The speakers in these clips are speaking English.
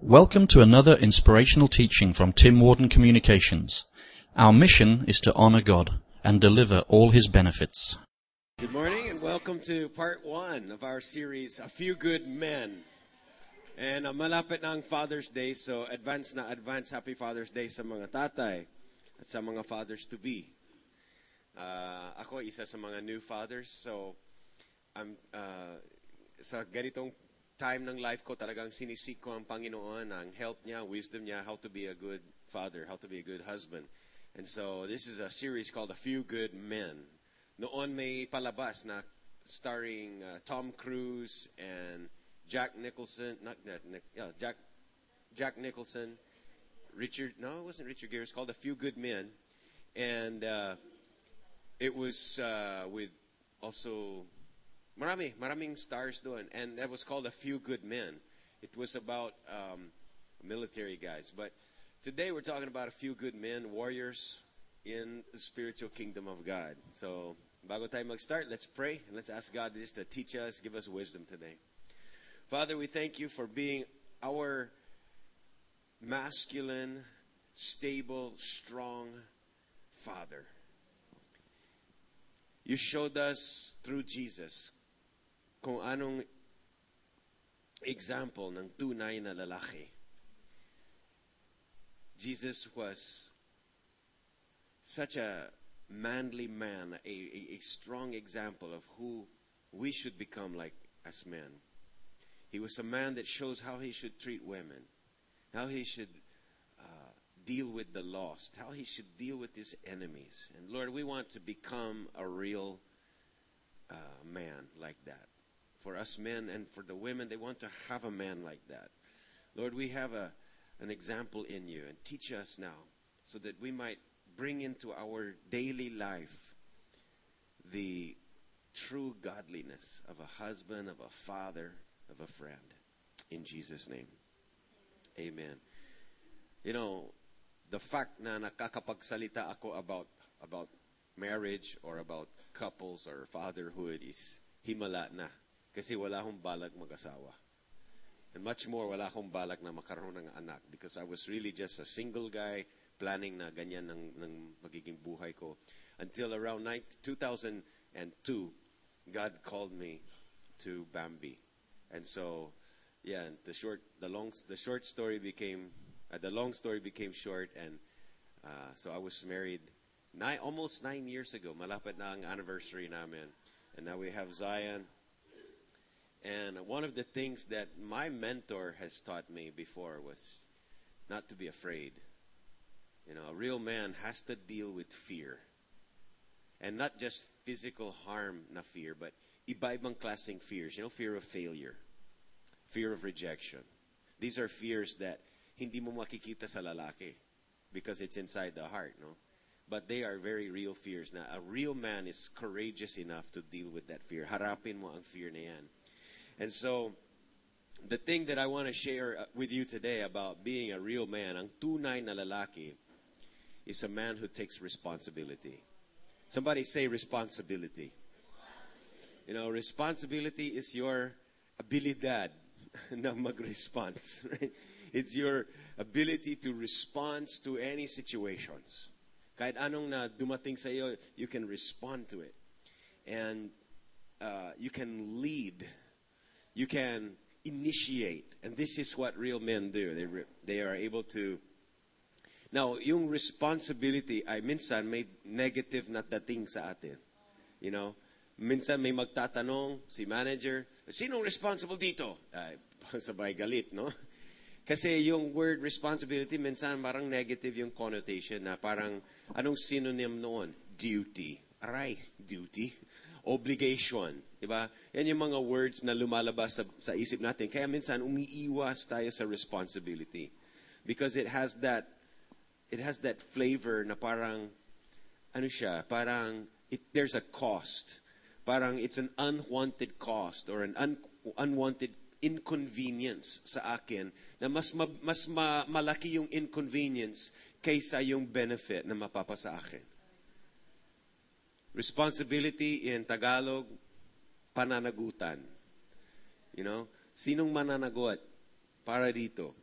Welcome to another inspirational teaching from Tim Warden Communications. Our mission is to honor God and deliver all his benefits. Good morning and welcome to part one of our series, A Few Good Men. And uh, malapit na ang Father's Day, so advance na advance Happy Father's Day sa mga tatay at sa mga fathers to be. Uh, ako isa sa mga new fathers, so I'm uh, sa ganitong time ng life ko talagang sinisik ko ang Panginoon, ang help niya, wisdom niya, how to be a good father, how to be a good husband. And so this is a series called A Few Good Men. Noon may palabas na starring uh, Tom Cruise and Jack Nicholson, not that, Nic- yeah, Jack, Jack Nicholson, Richard, no, it wasn't Richard Gere, it's called A Few Good Men. And uh, it was uh, with also marami, maraming stars doon. And that was called A Few Good Men. It was about um, military guys. But today we're talking about a few good men, warriors in the spiritual kingdom of God. So, bago tayo mag-start, let's pray and let's ask God just to teach us, give us wisdom today. Father, we thank you for being our masculine, stable, strong Father. You showed us through Jesus kung anong example ng tunay na lalaki. Jesus was such a manly man, a, a, strong example of who we should become like as men. He was a man that shows how he should treat women, how he should uh, deal with the lost, how he should deal with his enemies. And Lord, we want to become a real uh, man like that. For us men and for the women, they want to have a man like that. Lord, we have a, an example in you and teach us now so that we might bring into our daily life the true godliness of a husband, of a father, of a friend. In Jesus' name. Amen. You know, the fact na nakakapagsalita ako about about marriage or about couples or fatherhood is himala na. Kasi wala akong balak mag-asawa. And much more, wala akong balak na makaroon ng anak because I was really just a single guy planning na ganyan ng, ng magiging buhay ko. Until around 2002, God called me to Bambi. And so, yeah, the short, the long, the short story became, uh, the long story became short, and uh, so I was married nine, almost nine years ago. Malapit na ang anniversary namin, and now we have Zion. And one of the things that my mentor has taught me before was not to be afraid. You know, a real man has to deal with fear. And not just physical harm na fear, but iba-ibang klaseng fears. You know, fear of failure, fear of rejection. These are fears that hindi mo makikita sa lalaki because it's inside the heart, no? But they are very real fears. Now, a real man is courageous enough to deal with that fear. Harapin mo ang fear na yan. And so, the thing that I want to share with you today about being a real man, ang tunay na lalaki, is a man who takes responsibility. Somebody say responsibility. You know, responsibility is your abilidad na mag-response. Right? It's your ability to respond to any situations. Kahit anong na dumating sa iyo, you can respond to it. And uh, you can lead. You can initiate. And this is what real men do. They, re- they are able to Now, yung responsibility ay minsan may negative na dating sa atin. You know, minsan may magtatanong si manager, sinong responsible dito? Ay, sabay galit, no? Kasi yung word responsibility, minsan parang negative yung connotation na parang anong synonym noon? Duty. Aray, duty. Obligation. Diba? Yan yung mga words na lumalabas sa, sa isip natin. Kaya minsan umiiwas tayo sa responsibility. Because it has that it has that flavor na parang, ano siya, parang it, there's a cost. Parang it's an unwanted cost or an un, unwanted inconvenience sa akin na mas ma, mas ma, malaki yung inconvenience kaysa yung benefit na mapapa sa akin. Responsibility in Tagalog, pananagutan. You know, sinong mananagot para dito?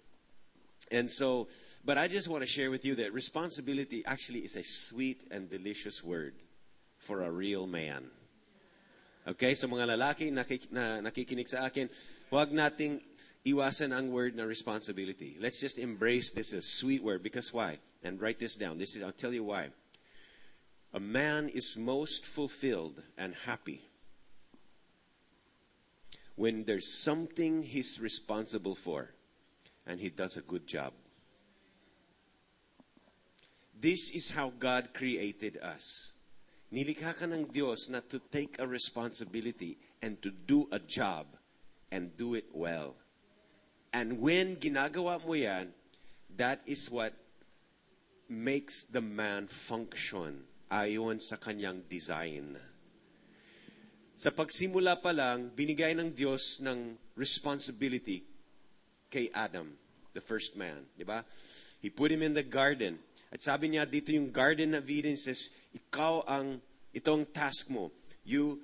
And so, but I just want to share with you that responsibility actually is a sweet and delicious word for a real man. Okay, so mga lalaki nakik, na, nakikinig sa akin, huwag nating iwasan ang word na responsibility. Let's just embrace this as sweet word because why? And write this down. This is I'll tell you why. A man is most fulfilled and happy when there's something he's responsible for and he does a good job. This is how God created us. Nilikha ka ng na to take a responsibility and to do a job and do it well. And when ginagawa mo yan, that is what makes the man function ayon sa kanyang design. Sa pagsimula pa lang, binigay ng Diyos ng responsibility kay Adam, the first man. Di ba? He put him in the garden. At sabi niya dito yung Garden of Eden says, ikaw ang, itong task mo. You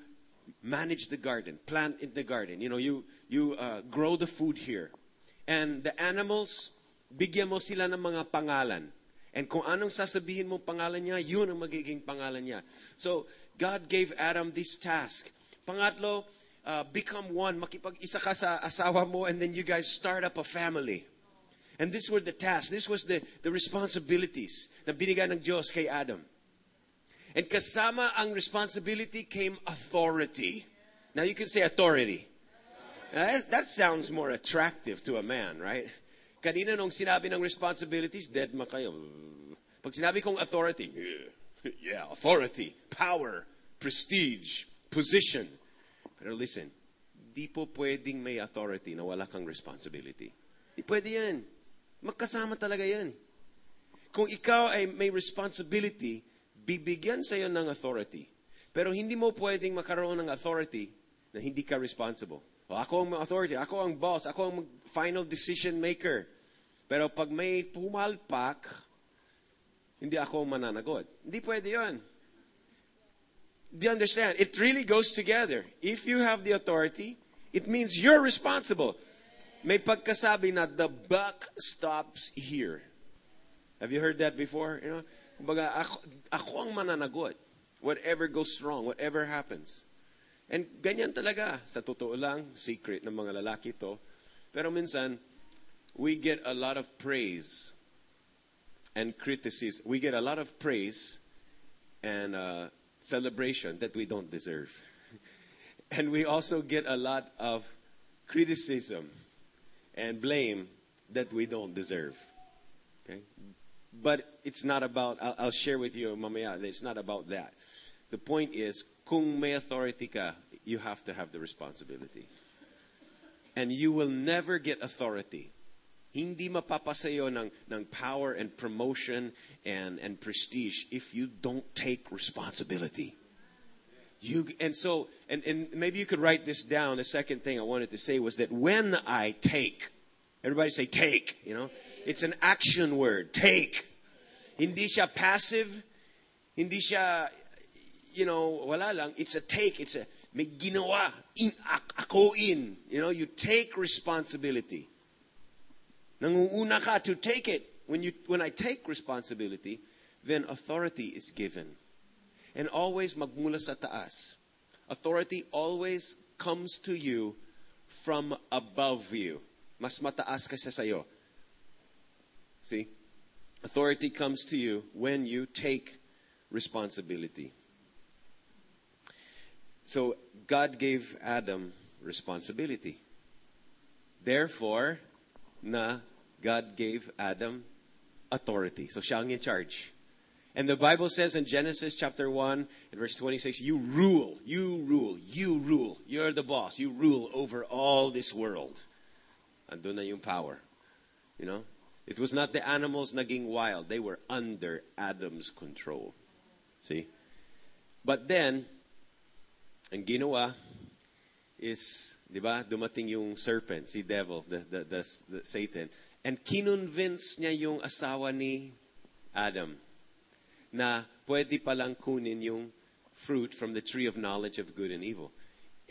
manage the garden, plant in the garden. You know, you, you uh, grow the food here. And the animals, bigyan mo sila ng mga pangalan. And kung anong sasabihin mo pangalan niya, yun ang magiging pangalan niya. So, God gave Adam this task. Pangatlo, uh, become one. Makipag-isa ka sa asawa mo and then you guys start up a family. And this were the tasks. This was the, the responsibilities na binigay ng Diyos kay Adam. And kasama ang responsibility came authority. Now you can say authority. Uh, that sounds more attractive to a man, right? Kanina nung sinabi ng responsibilities, dead ma kayo. Pag sinabi kong authority, yeah, authority, power, prestige, position. Pero listen, di po pwedeng may authority na wala kang responsibility. Di pwede yan. Magkasama talaga yan. Kung ikaw ay may responsibility, bibigyan sa'yo ng authority. Pero hindi mo pwedeng makaroon ng authority na hindi ka responsible. O ako ang authority, ako ang boss, ako ang final decision maker. Pero pag may pumalpak, hindi ako mananagot. Hindi pwede yun. Do you understand? It really goes together. If you have the authority, it means you're responsible. May pagkasabi na the buck stops here. Have you heard that before? You know, kumbaga, ako, ako ang mananagot. Whatever goes wrong, whatever happens. And ganyan talaga. Sa totoo lang, secret ng mga lalaki to. Pero minsan, we get a lot of praise and criticism. We get a lot of praise and uh, celebration that we don't deserve. and we also get a lot of criticism and blame that we don't deserve. Okay? But it's not about, I'll, I'll share with you, mamaya, it's not about that. The point is, kung may authority ka, you have to have the responsibility. And you will never get authority. Hindi mapapasayo ng, ng power and promotion and, and prestige if you don't take responsibility. You, and so, and, and maybe you could write this down. The second thing I wanted to say was that when I take, everybody say take, you know, it's an action word, take. Hindi siya passive, hindi siya, you know, wala lang. It's a take, it's a, may in, ako in. You know, you take responsibility. Nangunguna ka to take it. When, you, when I take responsibility, then authority is given. And always magmula sa taas. Authority always comes to you from above you. Mas mataas ka sa sayo. See? Authority comes to you when you take responsibility. So God gave Adam responsibility. Therefore, na God gave Adam authority. So siya in charge. And the Bible says in Genesis chapter 1 and verse 26, you rule, you rule, you rule. You're the boss. You rule over all this world. Andun na yung power. You know? It was not the animals naging wild. They were under Adam's control. See? But then, ang ginawa is, di ba, dumating yung serpent, si devil, the, the, the, the Satan, and kinonvince niya yung asawa ni Adam na pwede palang kunin yung fruit from the tree of knowledge of good and evil.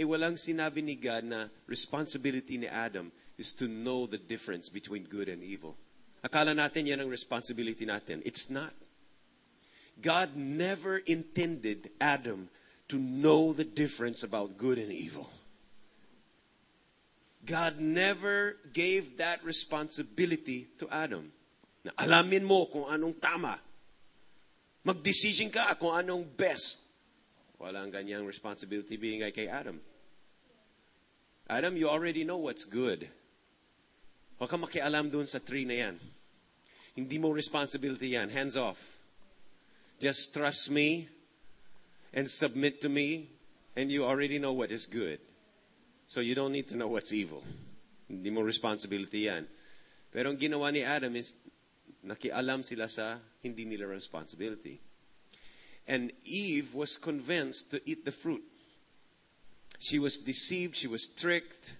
E walang sinabi ni God na responsibility ni Adam is to know the difference between good and evil. Akala natin yan ang responsibility natin. It's not. God never intended Adam to know the difference about good and evil. God never gave that responsibility to Adam. Na alamin mo kung anong tama. Mag-decision ka kung anong best. Walang ganyang responsibility binigay kay Adam. Adam, you already know what's good. Huwag kang makialam doon sa tree na yan. Hindi mo responsibility yan. Hands off. Just trust me and submit to me and you already know what is good. So you don't need to know what's evil. Hindi mo responsibility yan. Pero ang ginawa ni Adam is nakialam sila sa hindi nila responsibility. And Eve was convinced to eat the fruit. She was deceived, she was tricked,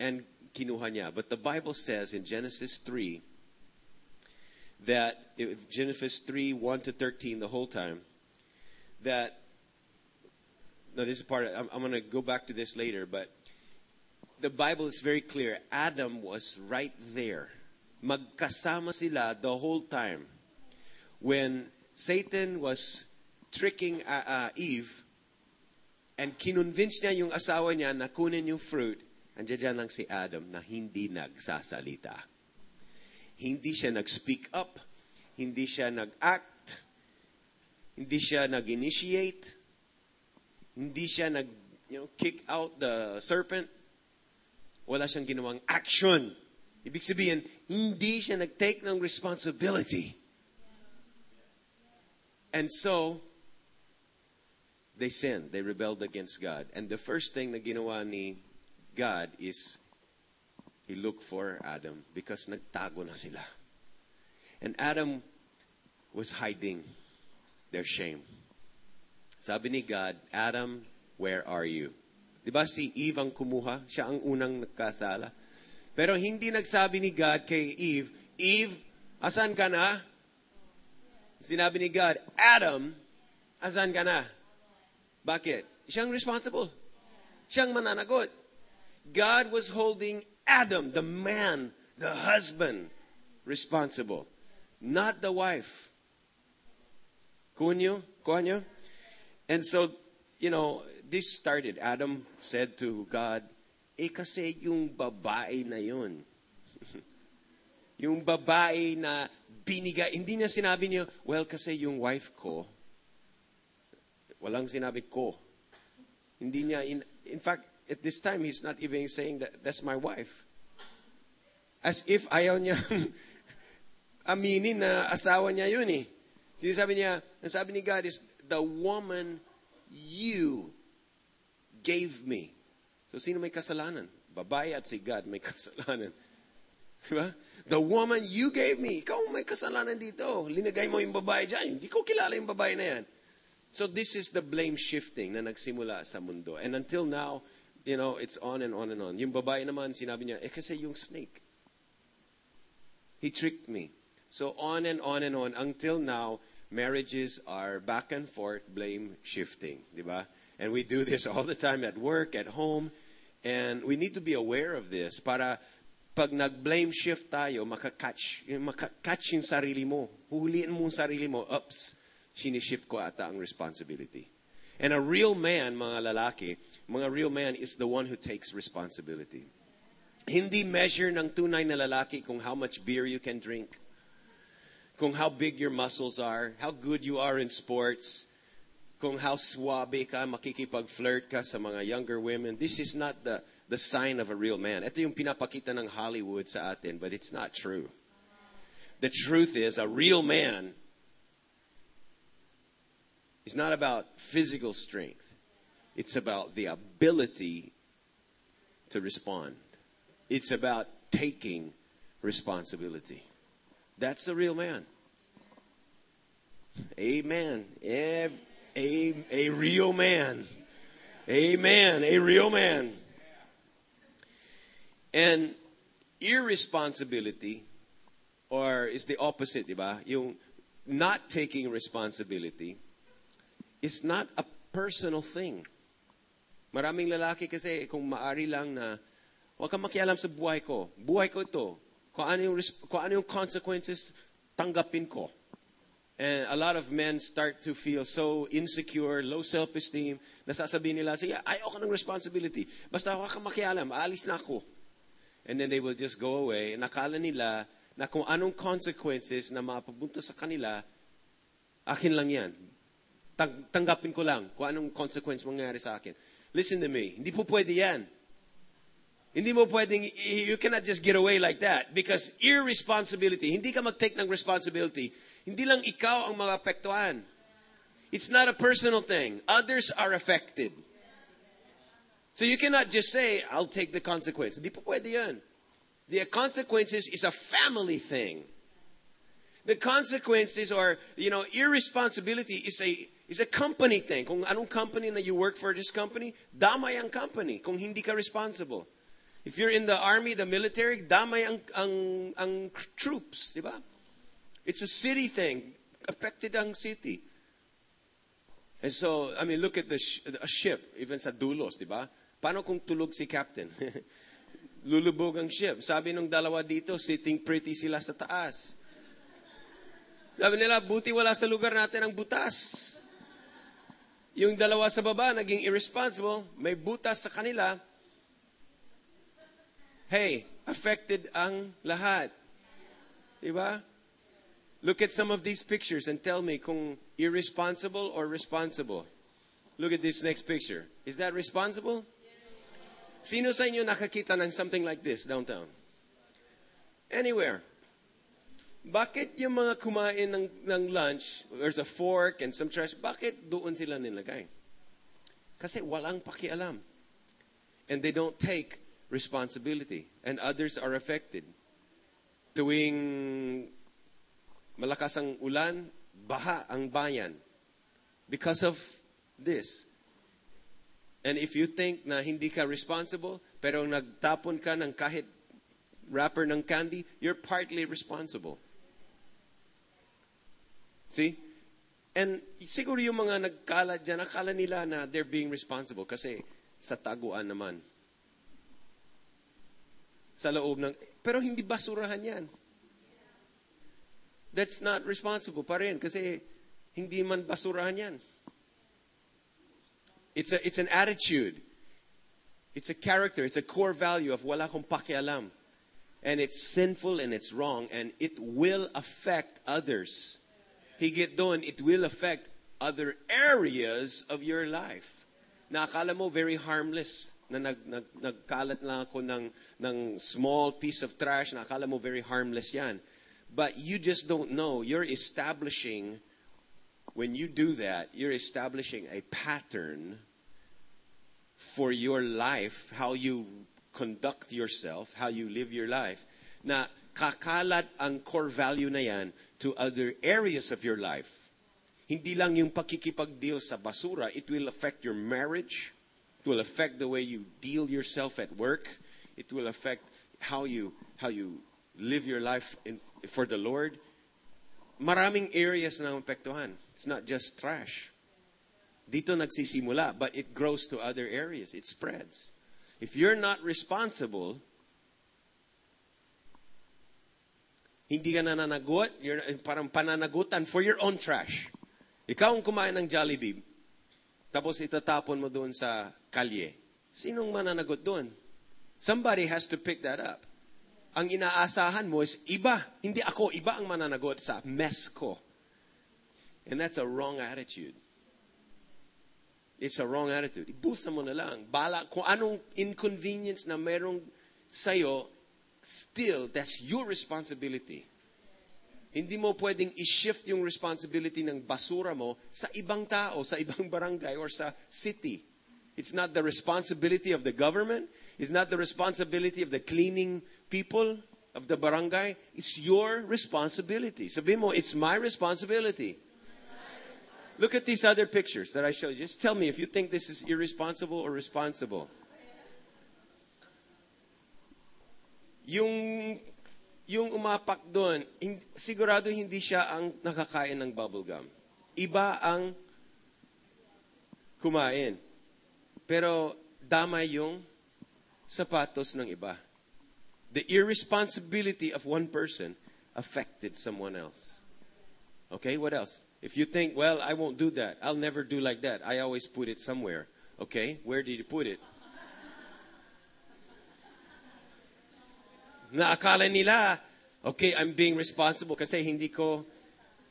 and kinuha niya. But the Bible says in Genesis 3 that, Genesis 3 1 to 13, the whole time, that, no, this is part, of, I'm, I'm going to go back to this later, but the Bible is very clear. Adam was right there. Magkasama sila the whole time. When Satan was tricking uh, uh, Eve, and kinonvince niya yung asawa niya na kunin yung fruit, andiyan lang si Adam na hindi nagsasalita. Hindi siya nag-speak up, hindi siya nag-act, hindi siya nag-initiate, hindi siya nag you know, kick out the serpent. Wala siyang ginawang action. Ibig sabihin, hindi siya nag-take ng responsibility. And so, they sinned. They rebelled against God. And the first thing na ginawa ni God is he looked for Adam because nagtago na sila. And Adam was hiding their shame. Sabi ni God, Adam, where are you? Di ba si Eve ang kumuha? Siya ang unang nagkasala. Pero hindi nagsabi ni God kay Eve, Eve, asan ka na? Sinabi ni God, Adam, asan ka na? Bakit? Siyang responsible. Siyang mananagot. God was holding Adam, the man, the husband, responsible. Not the wife. Kunyo? Kunyo? And so, you know, this started. Adam said to God, eh kasi yung babae na yun. yung babae na binigay, hindi niya sinabi niya, well, kasi yung wife ko, walang sinabi ko. Hindi niya, in, in fact, at this time, he's not even saying that that's my wife. As if ayaw niya aminin na asawa niya yun eh. Sinasabi niya, ang ni God is, the woman you gave me. So, sino may kasalanan? Babae at si God may kasalanan. Diba? The woman you gave me. Ikaw may kasalanan dito. Linagay mo yung babae dyan. Hindi ko kilala yung babae na yan. So this is the blame shifting na nagsimula sa mundo. And until now, you know, it's on and on and on. Yung babae naman, sinabi niya, eh kasi yung snake. He tricked me. So on and on and on until now, marriages are back and forth blame shifting, di ba? And we do this all the time at work, at home, and we need to be aware of this para pag nag-blame shift tayo, makakatch, makakatch yung sarili mo. Huhuliin mo yung sarili mo, ups, sinishift ko ata ang responsibility. And a real man, mga lalaki, mga real man is the one who takes responsibility. Hindi measure ng tunay na lalaki kung how much beer you can drink, kung how big your muscles are, how good you are in sports, kung how suabe ka, makikipag-flirt ka sa mga younger women. This is not the, the sign of a real man. Ito yung pinapakita ng Hollywood sa atin, but it's not true. The truth is, a real man is not about physical strength. It's about the ability to respond. It's about taking responsibility. That's the real man. Amen. A, a, a real man. Amen. A real man. And irresponsibility, or is the opposite, diba? Yung not taking responsibility, is not a personal thing. Maraming lalaki kasi kung maari lang na, huwag kang makialam sa buhay ko. Buhay ko ito. Kung ano yung, kung ano yung consequences, tanggapin ko. And a lot of men start to feel so insecure, low self-esteem, nasasabihin nila, sige, ayaw ng responsibility. Basta ako ka makialam, aalis na ako. And then they will just go away. Nakala nila na kung anong consequences na mapapunta sa kanila, akin lang yan. Tang- tanggapin ko lang kung anong consequence mangyayari sa akin. Listen to me, hindi po pwede yan. Hindi mo pwedeng, you cannot just get away like that because irresponsibility, hindi ka mag-take ng responsibility, hindi lang ikaw ang maapektuhan. It's not a personal thing. Others are affected. So you cannot just say, I'll take the consequence. Hindi po pwede yan. The consequences is a family thing. The consequences or, you know, irresponsibility is a is a company thing. Kung anong company na you work for this company, damay ang company kung hindi ka responsible. If you're in the army, the military, damay ang, ang, ang troops, di ba? It's a city thing. Affected ang city. And so, I mean, look at the sh- a ship, even sa dulos, di ba? Paano kung tulog si captain? Lulubog ang ship. Sabi nung dalawa dito, sitting pretty sila sa taas. Sabi nila, buti wala sa lugar natin ang butas. Yung dalawa sa baba, naging irresponsible, may butas sa kanila. Hey, affected ang lahat. Diba? Look at some of these pictures and tell me kung irresponsible or responsible. Look at this next picture. Is that responsible? Sino sa inyo nakakita ng something like this downtown? Anywhere. Bakit yung mga kumain ng, ng lunch, there's a fork and some trash, bakit doon sila nilagay? Kasi walang pakialam. And they don't take responsibility. And others are affected. Tuwing malakas ang ulan, baha ang bayan. Because of this. And if you think na hindi ka responsible, pero nagtapon ka ng kahit wrapper ng candy, you're partly responsible. See? And siguro yung mga nagkalat dyan, akala nila na they're being responsible kasi sa taguan naman. Sa loob ng... Pero hindi basurahan yan. That's not responsible pa rin kasi hindi man basurahan yan. It's, a, it's an attitude. It's a character. It's a core value of wala kong pakialam. And it's sinful and it's wrong and it will affect others. Higit doon, it will affect other areas of your life. Na akala mo very harmless. Na nag, nag, nagkalat lang ako ng, ng small piece of trash na akala mo very harmless yan. But you just don't know. You're establishing, when you do that, you're establishing a pattern for your life, how you conduct yourself, how you live your life, na kakalat ang core value na yan to other areas of your life. Hindi lang yung pakikipag-deal sa basura, it will affect your marriage, will affect the way you deal yourself at work, it will affect how you how you live your life in, for the Lord. Maraming areas na apektuhan. It's not just trash. Dito nagsisimula, but it grows to other areas. It spreads. If you're not responsible, hindi ka nananagot, you're parang pananagutan for your own trash. Ikaw ang kumain ng Jollibee, tapos itatapon mo doon sa kalye. Sinong mananagot doon? Somebody has to pick that up. Ang inaasahan mo is iba. Hindi ako, iba ang mananagot sa mess ko. And that's a wrong attitude. It's a wrong attitude. Ibusa mo na lang. Bala, kung anong inconvenience na merong sa'yo, still, that's your responsibility. Hindi mo pwedeng i-shift yung responsibility ng basura mo sa ibang tao, sa ibang barangay, or sa city. It's not the responsibility of the government. It's not the responsibility of the cleaning people of the barangay. It's your responsibility. Sabi mo, it's my responsibility. Look at these other pictures that I showed you. Just tell me if you think this is irresponsible or responsible. Yung yung umapak doon, sigurado hindi siya ang nakakain ng bubble gum. Iba ang kumain. Pero damay yung sapatos ng iba. the irresponsibility of one person affected someone else. Okay, what else? If you think, well, I won't do that. I'll never do like that. I always put it somewhere. Okay, where did you put it? Na akala nila, okay, I'm being responsible kasi hindi ko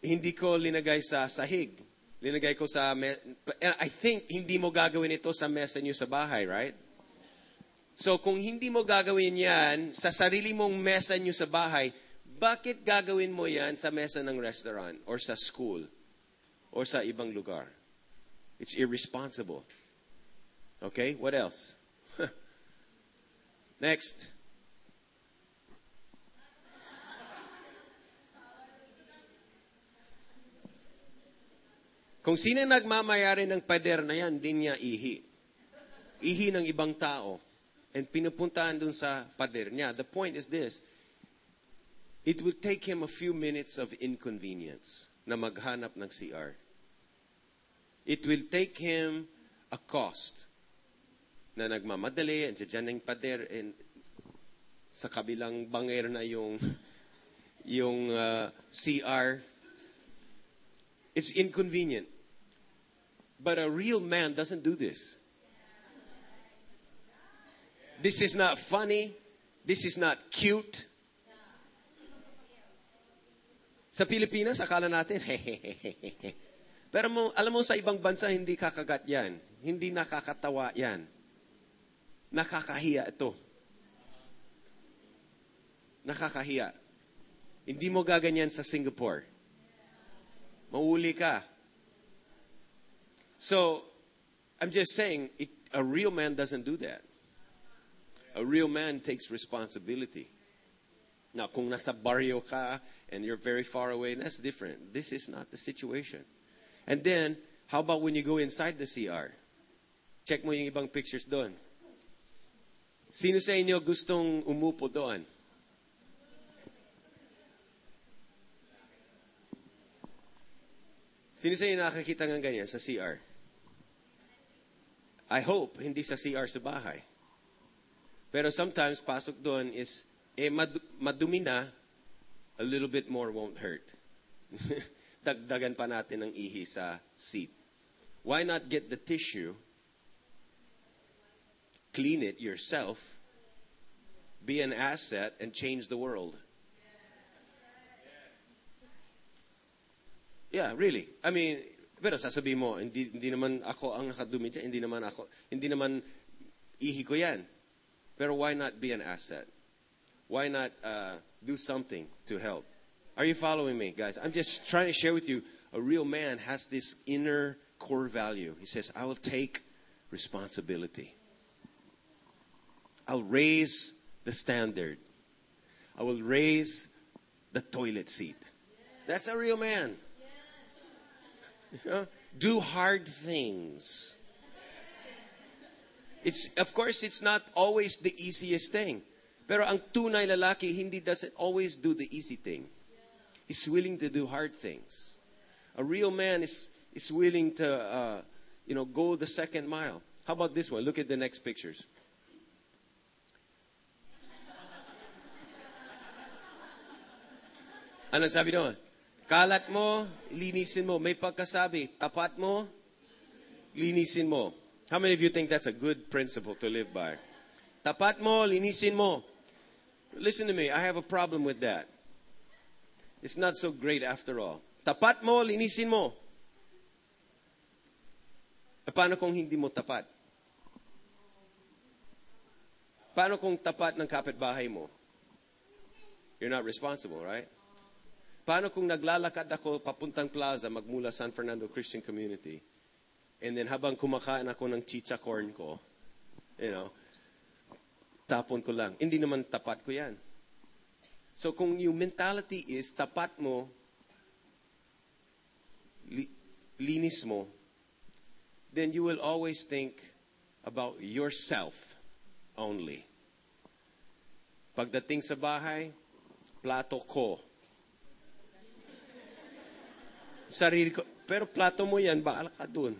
hindi ko linagay sa sahig. Linagay ko sa me- I think hindi mo gagawin ito sa mesa niyo sa bahay, right? So kung hindi mo gagawin yan sa sarili mong mesa niyo sa bahay, bakit gagawin mo yan sa mesa ng restaurant or sa school or sa ibang lugar? It's irresponsible. Okay, what else? Next. Kung sino nagmamayari ng pader na yan, din niya ihi. Ihi ng ibang tao. And pinupuntahan dun sa pader niya. The point is this. It will take him a few minutes of inconvenience na maghanap ng CR. It will take him a cost na nagmamadali, and dyan ng pader, and sa kabilang banger na yung, yung uh, CR. It's inconvenient. But a real man doesn't do this. This is not funny. This is not cute. Sa Pilipinas, akala natin, hehehehe. Pero mo, alam mo, sa ibang bansa, hindi kakagat yan. Hindi nakakatawa yan. Nakakahiya ito. Nakakahiya. Hindi mo gaganyan sa Singapore. Mauli ka. So, I'm just saying, it, a real man doesn't do that. A real man takes responsibility. Now, kung nasa barrio ka and you're very far away, that's different. This is not the situation. And then, how about when you go inside the CR? Check mo yung ibang pictures doon. Sino sa inyo gustong umupo doon? Sino sa inyo nakakita ng ganyan sa CR? I hope hindi sa CR sa bahay. Pero sometimes pasok doon is eh mad- madumi na, a little bit more won't hurt. Dagdagan pa natin ng ihi sa seat. Why not get the tissue, clean it yourself, be an asset, and change the world? Yeah, really. I mean, pero sasabihin mo, hindi, hindi naman ako ang nakadumi dyan, hindi naman ako, hindi naman ihi ko yan. Pero why not be an asset? Why not uh, do something to help? Are you following me, guys? I'm just trying to share with you, a real man has this inner core value. He says, I will take responsibility. I'll raise the standard. I will raise the toilet seat. That's a real man. Do hard things. It's, of course, it's not always the easiest thing. Pero ang tunay lalaki, hindi doesn't always do the easy thing. He's willing to do hard things. A real man is, is willing to, uh, you know, go the second mile. How about this one? Look at the next pictures. Ano sabi doon? Kalat mo, linisin mo. May pagkasabi, tapat mo, linisin mo. How many of you think that's a good principle to live by? Tapat mo, linisin mo. Listen to me, I have a problem with that. It's not so great after all. Tapat mo, linisin mo. E paano kung hindi mo tapat? Paano kung tapat ng kapitbahay mo? You're not responsible, right? Paano kung naglalakad ako papuntang plaza magmula San Fernando Christian Community and then habang kumakain ako ng chicha corn ko, you know, tapon ko lang. Hindi naman tapat ko yan. So kung yung mentality is tapat mo, li, linis mo, then you will always think about yourself only. Pagdating sa bahay, plato ko. Sarili ko. Pero plato mo yan, baal ka dun.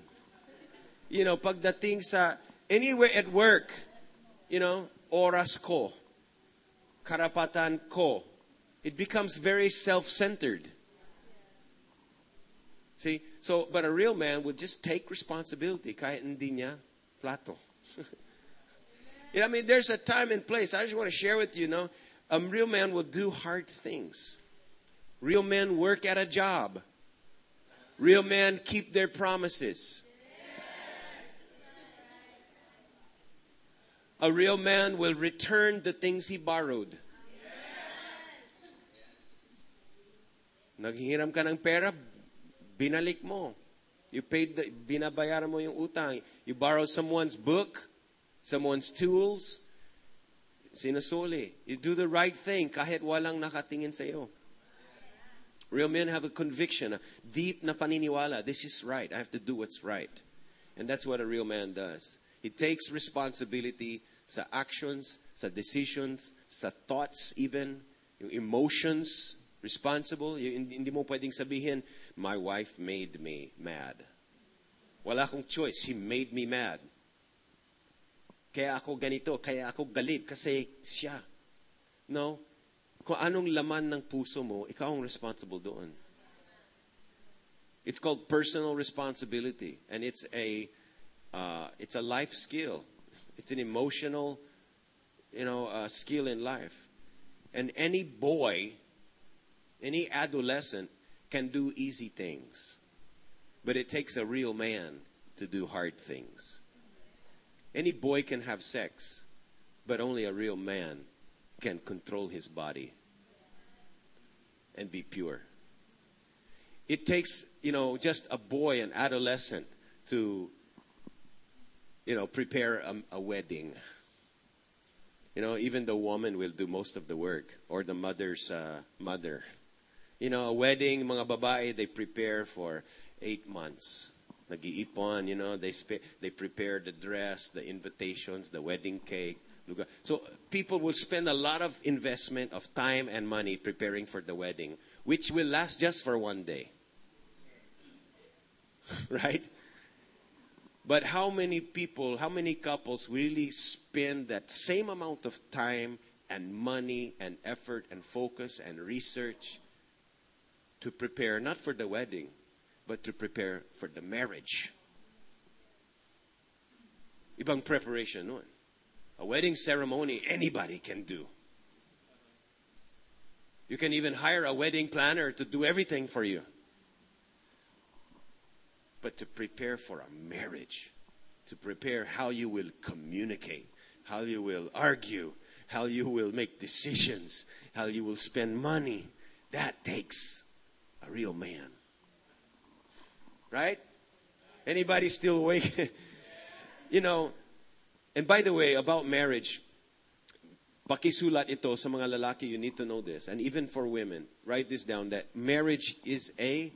You know, pagdating sa, anywhere at work, you know, oras ko. karapatan ko. It becomes very self-centered. See, so but a real man would just take responsibility kahit hindi niya plato. you know, I mean, there's a time and place. I just want to share with you, you know, a real man will do hard things. Real men work at a job. Real men keep their promises. A real man will return the things he borrowed. Naghihiram ka ng pera, binalik mo. You paid the, binabayaran mo yung utang. You borrow someone's book, someone's tools, sinasuli. You do the right thing kahit walang nakatingin sa iyo. Real men have a conviction, a deep na paniniwala. This is right. I have to do what's right. And that's what a real man does. He takes responsibility sa actions, sa decisions, sa thoughts even, yung emotions, responsible. Hindi mo pwedeng sabihin, my wife made me mad. Wala akong choice. She made me mad. Kaya ako ganito, kaya ako galit kasi siya. No? Kung anong laman ng puso mo, ikaw ang responsible doon. It's called personal responsibility, and it's a uh, it's a life skill. It's an emotional, you know, uh, skill in life. And any boy, any adolescent can do easy things, but it takes a real man to do hard things. Any boy can have sex, but only a real man can control his body and be pure. It takes, you know, just a boy, an adolescent, to, you know, prepare a, a wedding. You know, even the woman will do most of the work, or the mother's uh, mother. You know, a wedding, mga babae, they prepare for eight months. Nag-iipon, you know, they, spe- they prepare the dress, the invitations, the wedding cake. So people will spend a lot of investment of time and money preparing for the wedding, which will last just for one day. right? But how many people, how many couples really spend that same amount of time and money and effort and focus and research to prepare not for the wedding, but to prepare for the marriage? Ibang preparation nun. A wedding ceremony anybody can do. You can even hire a wedding planner to do everything for you. But to prepare for a marriage, to prepare how you will communicate, how you will argue, how you will make decisions, how you will spend money, that takes a real man. Right? Anybody still awake? you know, and by the way, about marriage, pakisulat ito sa mga lalaki, you need to know this. And even for women, write this down that marriage is a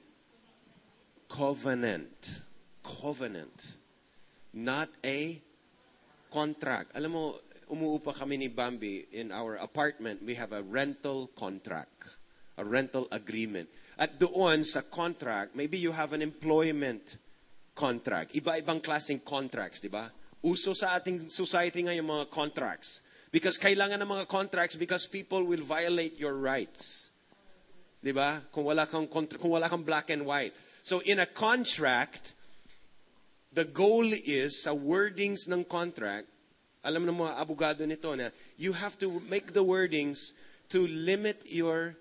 covenant. Covenant. Not a contract. Alam mo, umuupa kami ni Bambi in our apartment. We have a rental contract. A rental agreement. At doon sa contract, maybe you have an employment contract. Iba-ibang klaseng contracts, di ba? Uso sa ating society ngayon mga contracts. Because kailangan ng mga contracts because people will violate your rights. 'Di ba? Kung wala kang kung wala kang black and white. So in a contract, the goal is sa wordings ng contract, alam ng mga abogado nito na you have to make the wordings to limit your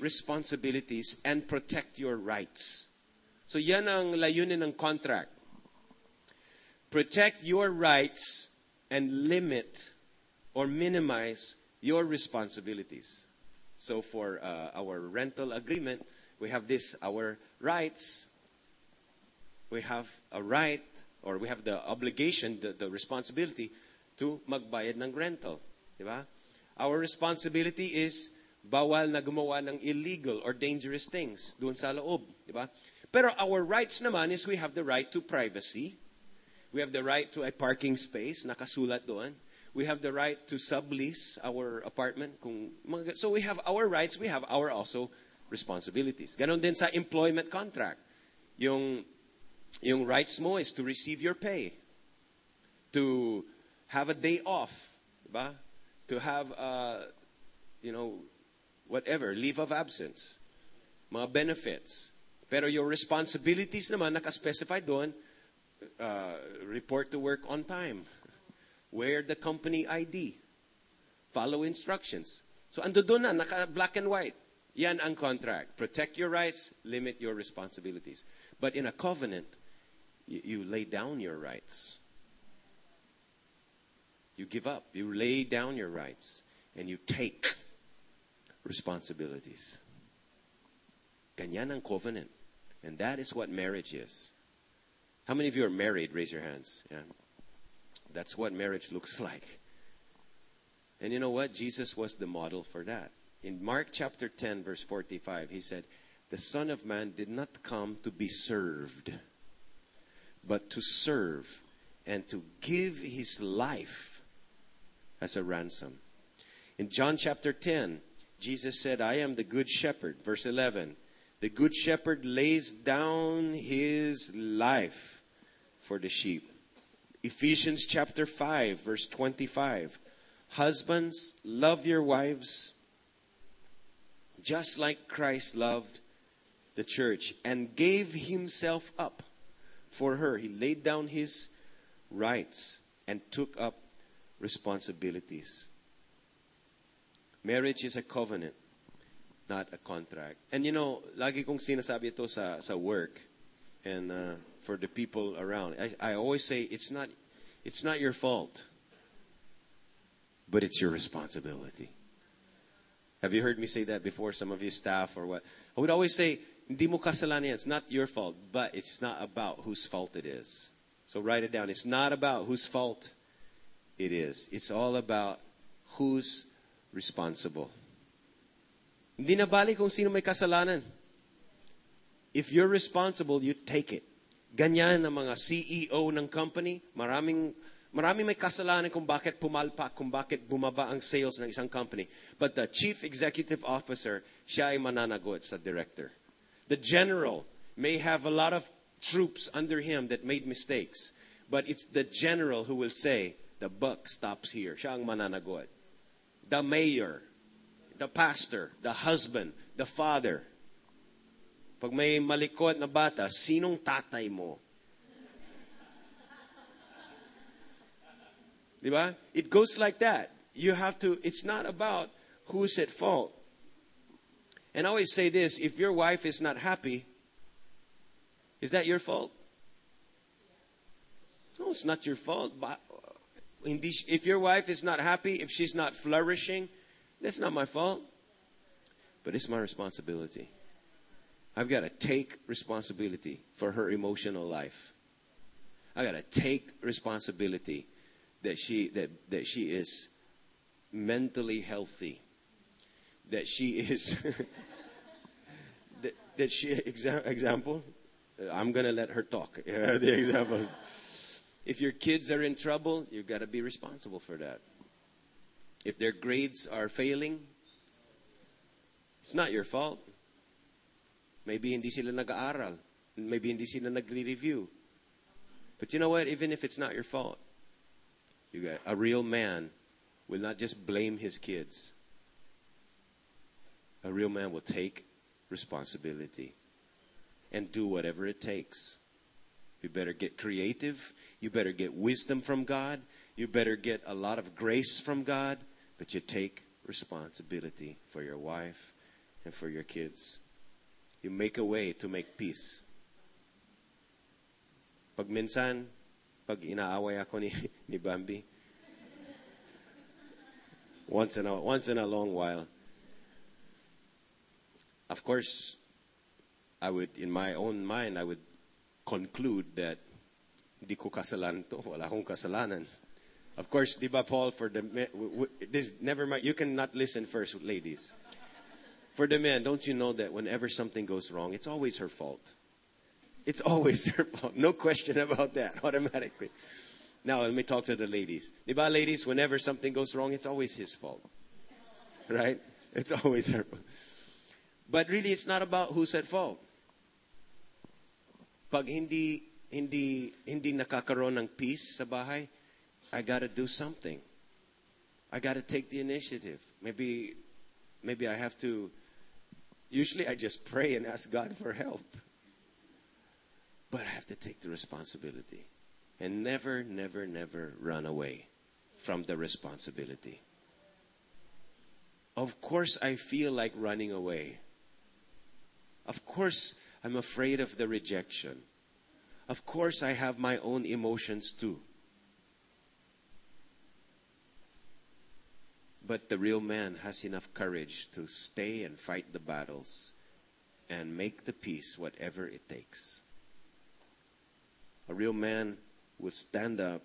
responsibilities and protect your rights. So yan ang layunin ng contract protect your rights and limit or minimize your responsibilities. So for uh, our rental agreement, we have this our rights. We have a right or we have the obligation, the, the responsibility to magbayad ng rental. Diba? Our responsibility is bawal na gumawa ng illegal or dangerous things doon sa loob. Diba? Pero our rights naman is we have the right to privacy. We have the right to a parking space, nakasulat doon. We have the right to sublease our apartment. Kung, so we have our rights, we have our also responsibilities. Ganon din sa employment contract. Yung, yung rights mo is to receive your pay, to have a day off, diba? to have uh, you know, whatever, leave of absence, mga benefits. Pero your responsibilities naman, nakaspecify doon, uh, report to work on time, wear the company ID, follow instructions. So ando doon na, naka black and white. Yan ang contract. Protect your rights, limit your responsibilities. But in a covenant, you, you lay down your rights. You give up. You lay down your rights and you take responsibilities. Ganyan ang covenant. And that is what marriage is. How many of you are married? Raise your hands. Yeah. That's what marriage looks like. And you know what? Jesus was the model for that. In Mark chapter 10, verse 45, he said, The Son of Man did not come to be served, but to serve and to give his life as a ransom. In John chapter 10, Jesus said, I am the good shepherd. Verse 11, the good shepherd lays down his life for the sheep. Ephesians chapter 5, verse 25. Husbands, love your wives just like Christ loved the church and gave himself up for her. He laid down his rights and took up responsibilities. Marriage is a covenant, not a contract. And you know, lagi kong sinasabi ito sa, sa work and uh, for the people around. I, I always say it's not, it's not your fault, but it's your responsibility. Have you heard me say that before, some of you staff or what? I would always say, mo kasalanan. It's not your fault, but it's not about whose fault it is. So write it down. It's not about whose fault it is. It's all about who's responsible. Kung sino may kasalanan. If you're responsible, you take it. Ganyan ang mga CEO ng company, maraming Marami may kasalanan kung bakit pumalpak, kung bakit bumaba ang sales ng isang company. But the chief executive officer, siya ay mananagot sa director. The general may have a lot of troops under him that made mistakes. But it's the general who will say, the buck stops here. Siya ang mananagot. The mayor, the pastor, the husband, the father. Pag may malikot na bata, sinong tatay mo? Diba? It goes like that. You have to, it's not about who's at fault. And I always say this if your wife is not happy, is that your fault? No, it's not your fault. But uh, if your wife is not happy, if she's not flourishing, that's not my fault. But it's my responsibility. I've got to take responsibility for her emotional life. I got to take responsibility that she that that she is mentally healthy that she is that, that she exa- example uh, i'm going to let her talk. The example. If your kids are in trouble you've got to be responsible for that. If their grades are failing it's not your fault maybe hindi sila nag-aaral maybe hindi sila nagre-review but you know what even if it's not your fault you got a real man will not just blame his kids. A real man will take responsibility and do whatever it takes. You better get creative. You better get wisdom from God. You better get a lot of grace from God. But you take responsibility for your wife and for your kids. You make a way to make peace. Pag minsan, pag inaaway ako ni, ni Bambi. Once in a, once in a long while. Of course, I would, in my own mind, I would conclude that hindi ko kasalanan to. Wala akong kasalanan. Of course, di ba, Paul, for the this, never mind, you cannot listen first, ladies. For the men, don't you know that whenever something goes wrong, it's always her fault. It's always her fault. No question about that, automatically. Now, let me talk to the ladies. Diba, ladies, whenever something goes wrong, it's always his fault. Right? It's always her fault. But really, it's not about who's at fault. Pag hindi, hindi, hindi nakakaroon ng peace sa bahay, I gotta do something. I gotta take the initiative. Maybe maybe I have to. Usually I just pray and ask God for help. But I have to take the responsibility and never, never, never run away from the responsibility. Of course, I feel like running away. Of course, I'm afraid of the rejection. Of course, I have my own emotions too. But the real man has enough courage to stay and fight the battles and make the peace whatever it takes. A real man will stand up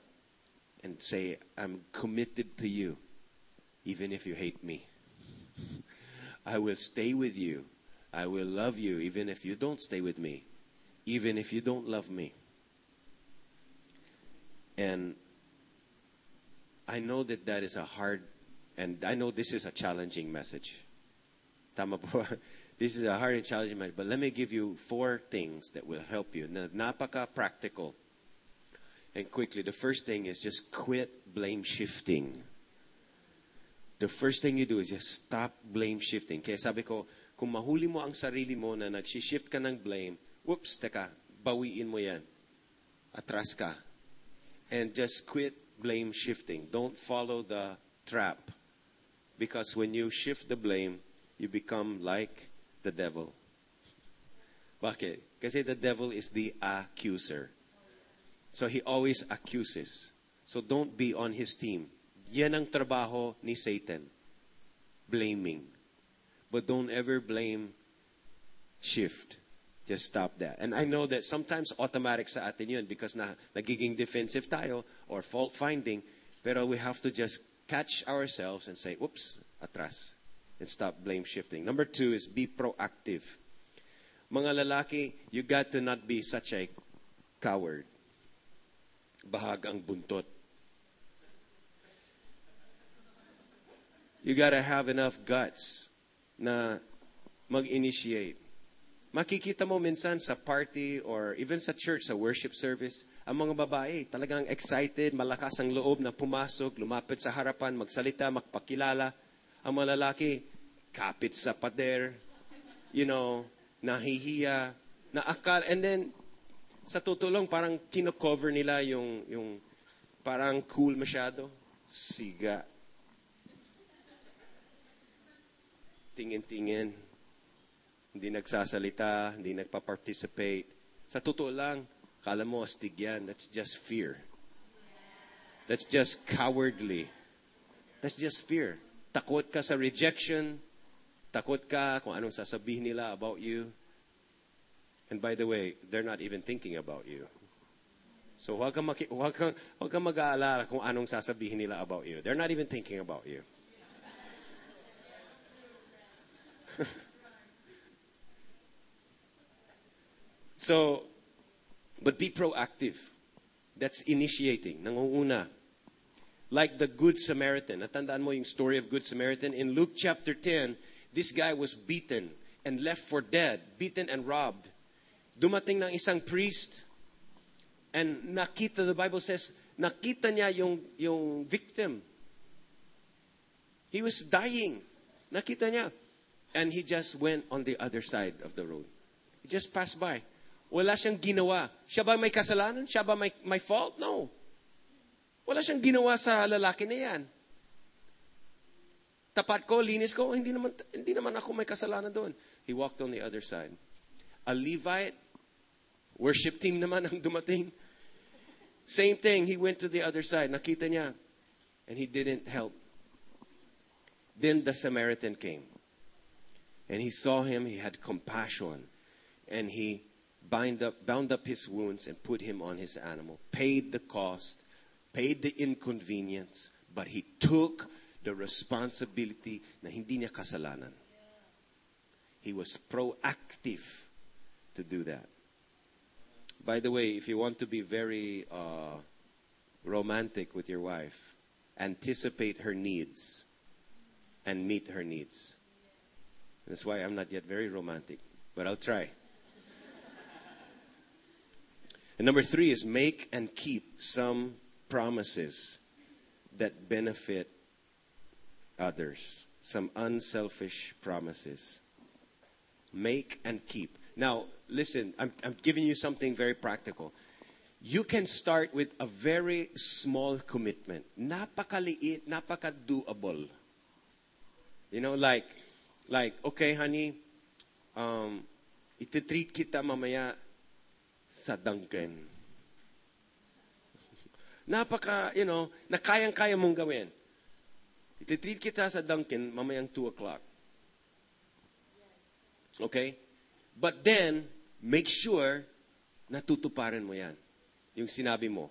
and say, I'm committed to you, even if you hate me. I will stay with you. I will love you, even if you don't stay with me, even if you don't love me. And I know that that is a hard and I know this is a challenging message. This is a hard and challenging message. But let me give you four things that will help you. Napaka practical. And quickly, the first thing is just quit blame shifting. The first thing you do is just stop blame shifting. Kaya sabi ko, kung mahuli mo ang sarili mo na nag-shift ka ng blame, whoops, teka, bawiin mo yan. Atras ka. And just quit blame shifting. Don't follow the trap. Because when you shift the blame, you become like the devil. Bakit? Kasi the devil is the accuser. So he always accuses. So don't be on his team. Yan ang trabaho ni Satan. Blaming. But don't ever blame shift. Just stop that. And I know that sometimes automatic sa atin yun because na, nagiging defensive tayo or fault finding. Pero we have to just catch ourselves and say, oops, atras. And stop blame shifting. Number two is be proactive. Mga lalaki, you got to not be such a coward. Bahag ang buntot. You gotta have enough guts na mag-initiate. Makikita mo minsan sa party or even sa church, sa worship service, ang mga babae talagang excited, malakas ang loob na pumasok, lumapit sa harapan, magsalita, magpakilala. Ang mga lalaki, kapit sa pader, you know, nahihiya, naakal, and then, sa tutulong, parang kino-cover nila yung, yung parang cool masyado. Siga. Tingin-tingin. Hindi nagsasalita, hindi nagpa-participate. Sa totoo lang, kala mo astig. That's just fear. That's just cowardly. That's just fear. Takot ka sa rejection. Takot ka kung anong sasabihin nila about you. And by the way, they're not even thinking about you. So huwag kang, maki- huwag kang, huwag kang mag-aalala kung anong sasabihin nila about you. They're not even thinking about you. so, but be proactive. That's initiating, nangunguna. Like the Good Samaritan. Natandaan mo yung story of Good Samaritan? In Luke chapter 10, this guy was beaten and left for dead, beaten and robbed. Dumating ng isang priest and nakita, the Bible says, nakita niya yung, yung victim. He was dying. Nakita niya. And he just went on the other side of the road. He just passed by. Wala siyang ginawa. Siya ba may kasalanan? Siya ba may, may fault? No. Wala siyang ginawa sa lalaki na yan. Tapat ko, linis ko, hindi naman, hindi naman ako may kasalanan doon. He walked on the other side. A Levite, worship team naman ang dumating. Same thing, he went to the other side. Nakita niya. And he didn't help. Then the Samaritan came. And he saw him, he had compassion. And he bind up, bound up his wounds and put him on his animal. Paid the cost, paid the inconvenience, but he took the responsibility na hindi niya kasalanan. He was proactive to do that. By the way, if you want to be very uh, romantic with your wife, anticipate her needs and meet her needs. That's why I'm not yet very romantic, but I'll try. And number three is make and keep some promises that benefit others. some unselfish promises. Make and keep. Now, listen, I'm, I'm giving you something very practical. You can start with a very small commitment. Napakaliit, napaka-doable. You know, like, like, okay, honey, um, ititreat kita mamaya sa Dunkin. Napaka, you know, na kayang-kaya mong gawin. Ititreat kita sa Dunkin mamayang 2 o'clock. Okay? But then, make sure natutuparin mo yan. Yung sinabi mo.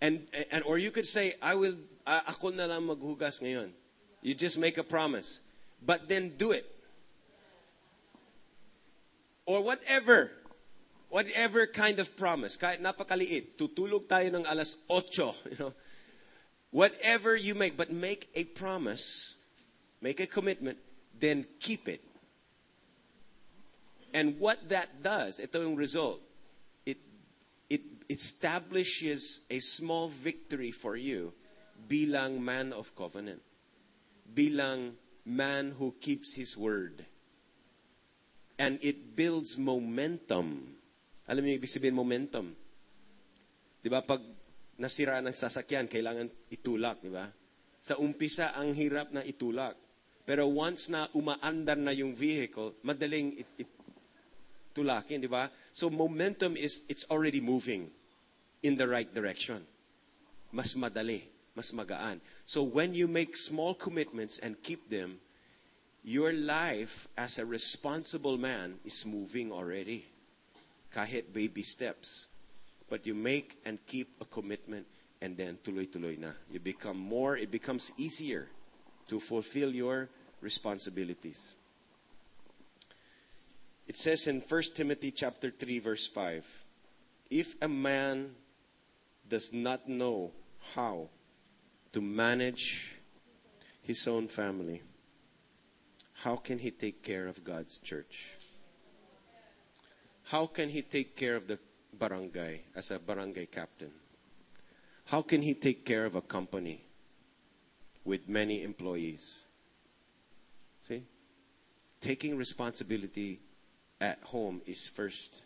And, and or you could say, I will, uh, ako na lang maghugas ngayon. You just make a promise. But then do it. Or whatever. Whatever kind of promise. Kahit napakaliit. Tutulog tayo ng alas 8. You know. Whatever you make. But make a promise. Make a commitment. Then keep it. And what that does, ito yung result. It, it establishes a small victory for you bilang man of covenant. Bilang man who keeps his word. And it builds momentum. Alam niyo ibig sabihin momentum? Di ba pag nasira ng sasakyan, kailangan itulak, di ba? Sa umpisa, ang hirap na itulak. Pero once na umaandar na yung vehicle, madaling it, it, tulakin, di ba? So momentum is, it's already moving in the right direction. Mas madali, mas magaan. So when you make small commitments and keep them, your life as a responsible man is moving already. Kahit baby steps. But you make and keep a commitment and then tuloy-tuloy na. You become more, it becomes easier to fulfill your responsibilities. It says in 1 Timothy chapter 3 verse 5, if a man does not know how to manage his own family, how can he take care of God's church? How can he take care of the barangay as a barangay captain? How can he take care of a company with many employees? See? Taking responsibility at home is first.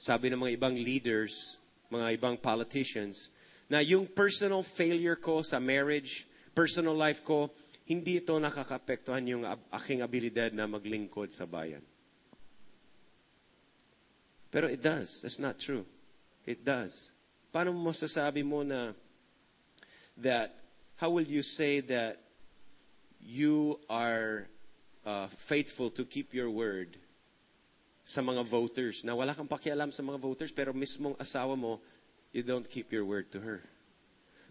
Sabi ng mga ibang leaders, mga ibang politicians, na yung personal failure ko sa marriage, personal life ko, hindi ito nakakapektuhan yung aking abilidad na maglingkod sa bayan. Pero it does. That's not true. It does. Paano mo masasabi mo na that, how will you say that you are uh, faithful to keep your word sa mga voters na wala kang pakialam sa mga voters pero mismong asawa mo, you don't keep your word to her.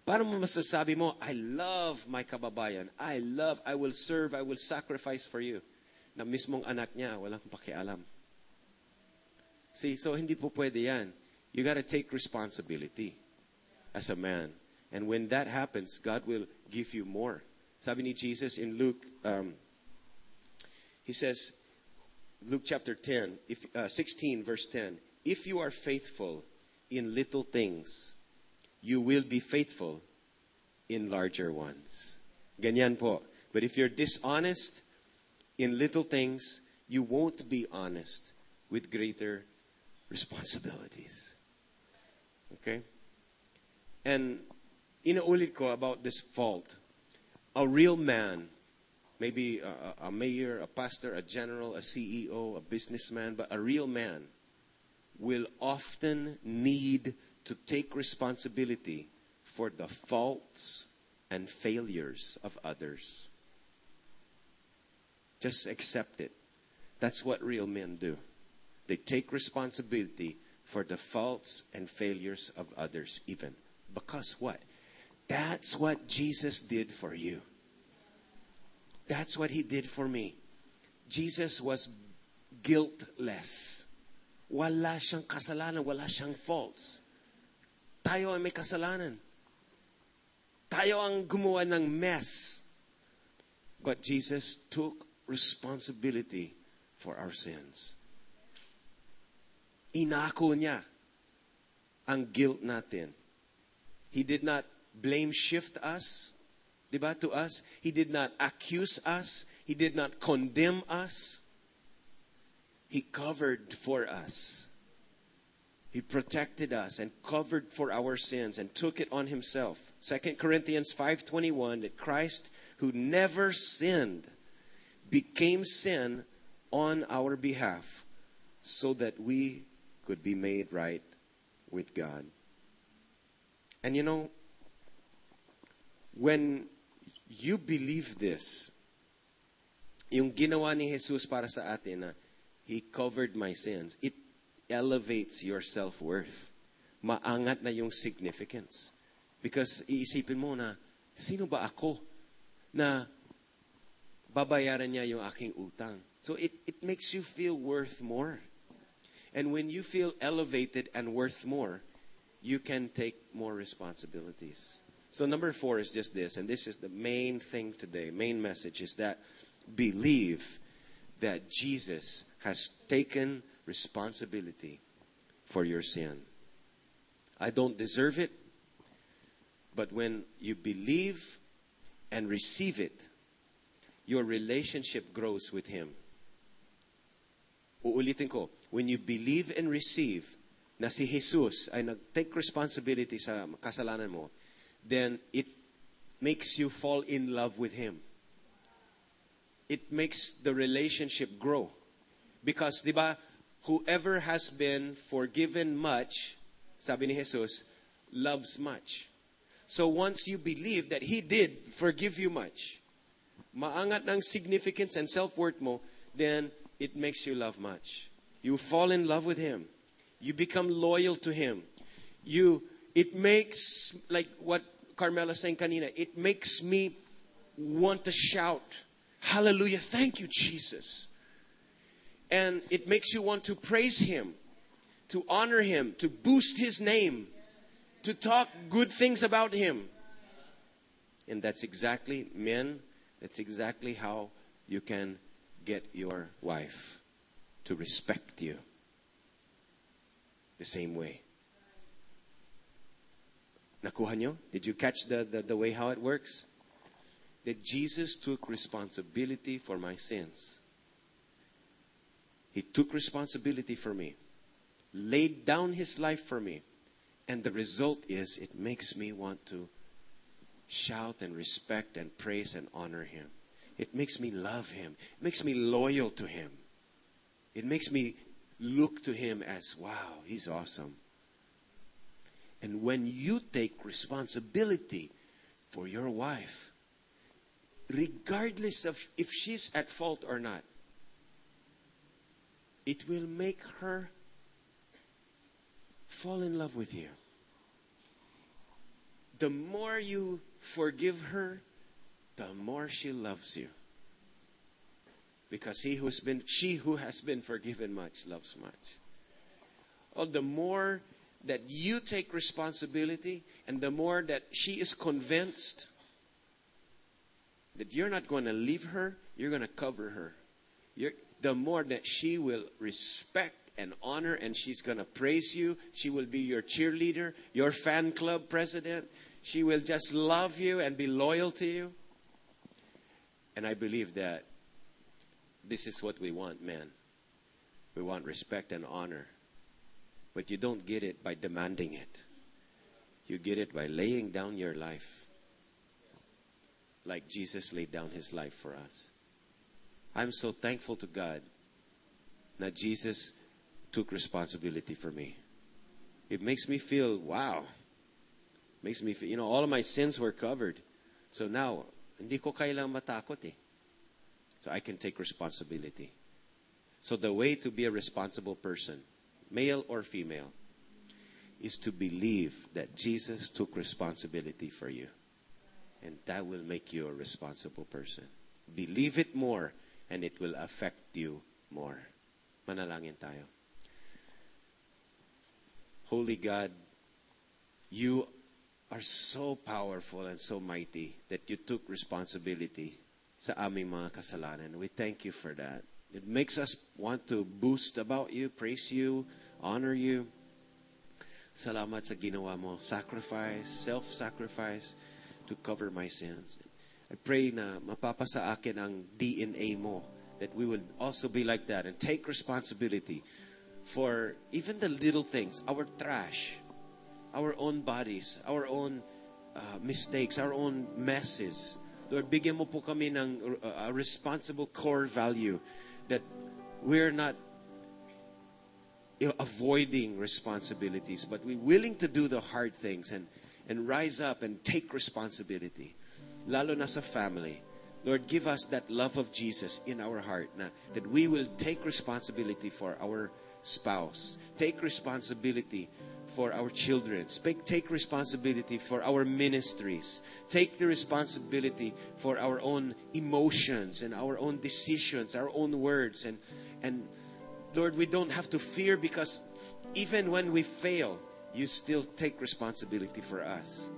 Paano mo masasabi mo, I love my kababayan. I love, I will serve, I will sacrifice for you. Na mismong anak niya, walang pakialam. See, so hindi po pwede yan. You got to take responsibility as a man. And when that happens, God will give you more. Sabi ni Jesus in Luke, um, he says, Luke chapter 10, if, uh, 16, verse 10, if you are faithful in little things, you will be faithful in larger ones. Ganyan po. But if you're dishonest in little things, you won't be honest with greater responsibilities. Okay? And inaulit ko about this fault. A real man, maybe a, a mayor, a pastor, a general, a CEO, a businessman, but a real man will often need to take responsibility for the faults and failures of others. Just accept it. That's what real men do. They take responsibility for the faults and failures of others, even. Because what? That's what Jesus did for you. That's what he did for me. Jesus was guiltless. Wala siyang kasalanan, wala siyang faults. Tayo ay may kasalanan. Tayo ang gumawa ng mess. But Jesus took responsibility for our sins. Inako niya ang guilt natin. He did not blame shift us Diba? To us, He did not accuse us. He did not condemn us. He covered for us. He protected us and covered for our sins and took it on himself. 2 Corinthians 5:21 that Christ who never sinned became sin on our behalf so that we could be made right with God. And you know when you believe this yung ginawa ni Jesus para sa atin na He covered my sins. It elevates your self-worth. Maangat na yung significance. Because iisipin mo na, sino ba ako na babayaran niya yung aking utang? So it, it makes you feel worth more. And when you feel elevated and worth more, you can take more responsibilities. So number four is just this, and this is the main thing today, main message is that believe that Jesus has taken responsibility for your sin. I don't deserve it, but when you believe and receive it, your relationship grows with Him. Uulitin ko, when you believe and receive na si Jesus ay nag-take responsibility sa kasalanan mo, then it makes you fall in love with Him. It makes the relationship grow. Because, di ba, whoever has been forgiven much, sabi ni Jesus, loves much. So once you believe that He did forgive you much, maangat ng significance and self-worth mo, then it makes you love much. You fall in love with Him. You become loyal to Him. You, it makes, like what Carmela saying kanina, it makes me want to shout, Hallelujah, thank you, Jesus. And it makes you want to praise Him, to honor Him, to boost His name, to talk good things about Him. And that's exactly, men, that's exactly how you can get your wife to respect you the same way. Nakuha nyo? Did you catch the, the, the way how it works? That Jesus took responsibility for my sins. He took responsibility for me, laid down his life for me. And the result is it makes me want to shout and respect and praise and honor him. It makes me love him. It makes me loyal to him. It makes me look to him as, wow, he's awesome. And when you take responsibility for your wife, regardless of if she's at fault or not, it will make her fall in love with you. The more you forgive her, the more she loves you. Because he who's been she who has been forgiven much loves much. Oh, the more that you take responsibility and the more that she is convinced that you're not going to leave her, you're going to cover her. You're, the more that she will respect and honor and she's going to praise you. She will be your cheerleader, your fan club president. She will just love you and be loyal to you. And I believe that this is what we want, men. We want respect and honor. But you don't get it by demanding it. You get it by laying down your life like Jesus laid down his life for us. I'm so thankful to God that Jesus took responsibility for me. It makes me feel, wow. Makes me feel, you know, all of my sins were covered. So now, hindi ko kailang matakot eh. So I can take responsibility. So the way to be a responsible person, male or female, is to believe that Jesus took responsibility for you. And that will make you a responsible person. Believe it more and it will affect you more. Manalangin tayo. Holy God, you are so powerful and so mighty that you took responsibility sa aming mga kasalanan. We thank you for that. It makes us want to boost about you, praise you, honor you. Salamat sa ginawa mo. Sacrifice, self-sacrifice to cover my sins. I pray na mapapasa akin ang DNA mo. That we will also be like that and take responsibility for even the little things, our trash, our own bodies, our own uh, mistakes, our own messes. Lord, bigyan mo po kami ng uh, responsible core value that we're not avoiding responsibilities, but we're willing to do the hard things and, and rise up and take responsibility. Lalo na sa family. Lord, give us that love of Jesus in our heart na, that we will take responsibility for our spouse, take responsibility for our children, take, responsibility for our ministries, take the responsibility for our own emotions and our own decisions, our own words. And, and Lord, we don't have to fear because even when we fail, you still take responsibility for us.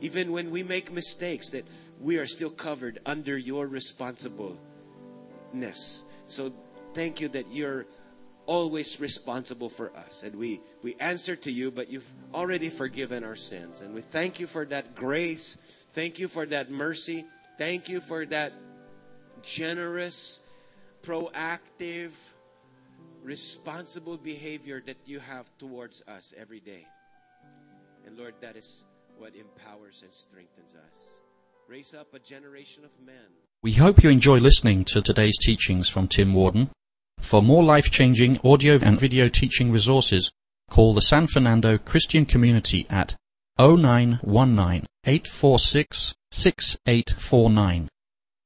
Even when we make mistakes, that we are still covered under your responsibleness. So thank you that you're always responsible for us. And we, we answer to you, but you've already forgiven our sins. And we thank you for that grace. Thank you for that mercy. Thank you for that generous, proactive, responsible behavior that you have towards us every day. And Lord, that is what empowers and strengthens us. Raise up a generation of men. We hope you enjoy listening to today's teachings from Tim Warden. For more life-changing audio and video teaching resources, call the San Fernando Christian Community at 0919 846 6849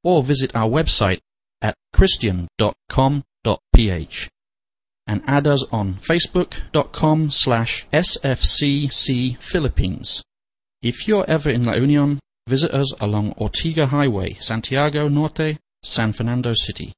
or visit our website at christian.com.ph and add us on facebook.com slash sfcc philippines. If you're ever in La Union, visit us along Ortiga Highway, Santiago Norte, San Fernando City.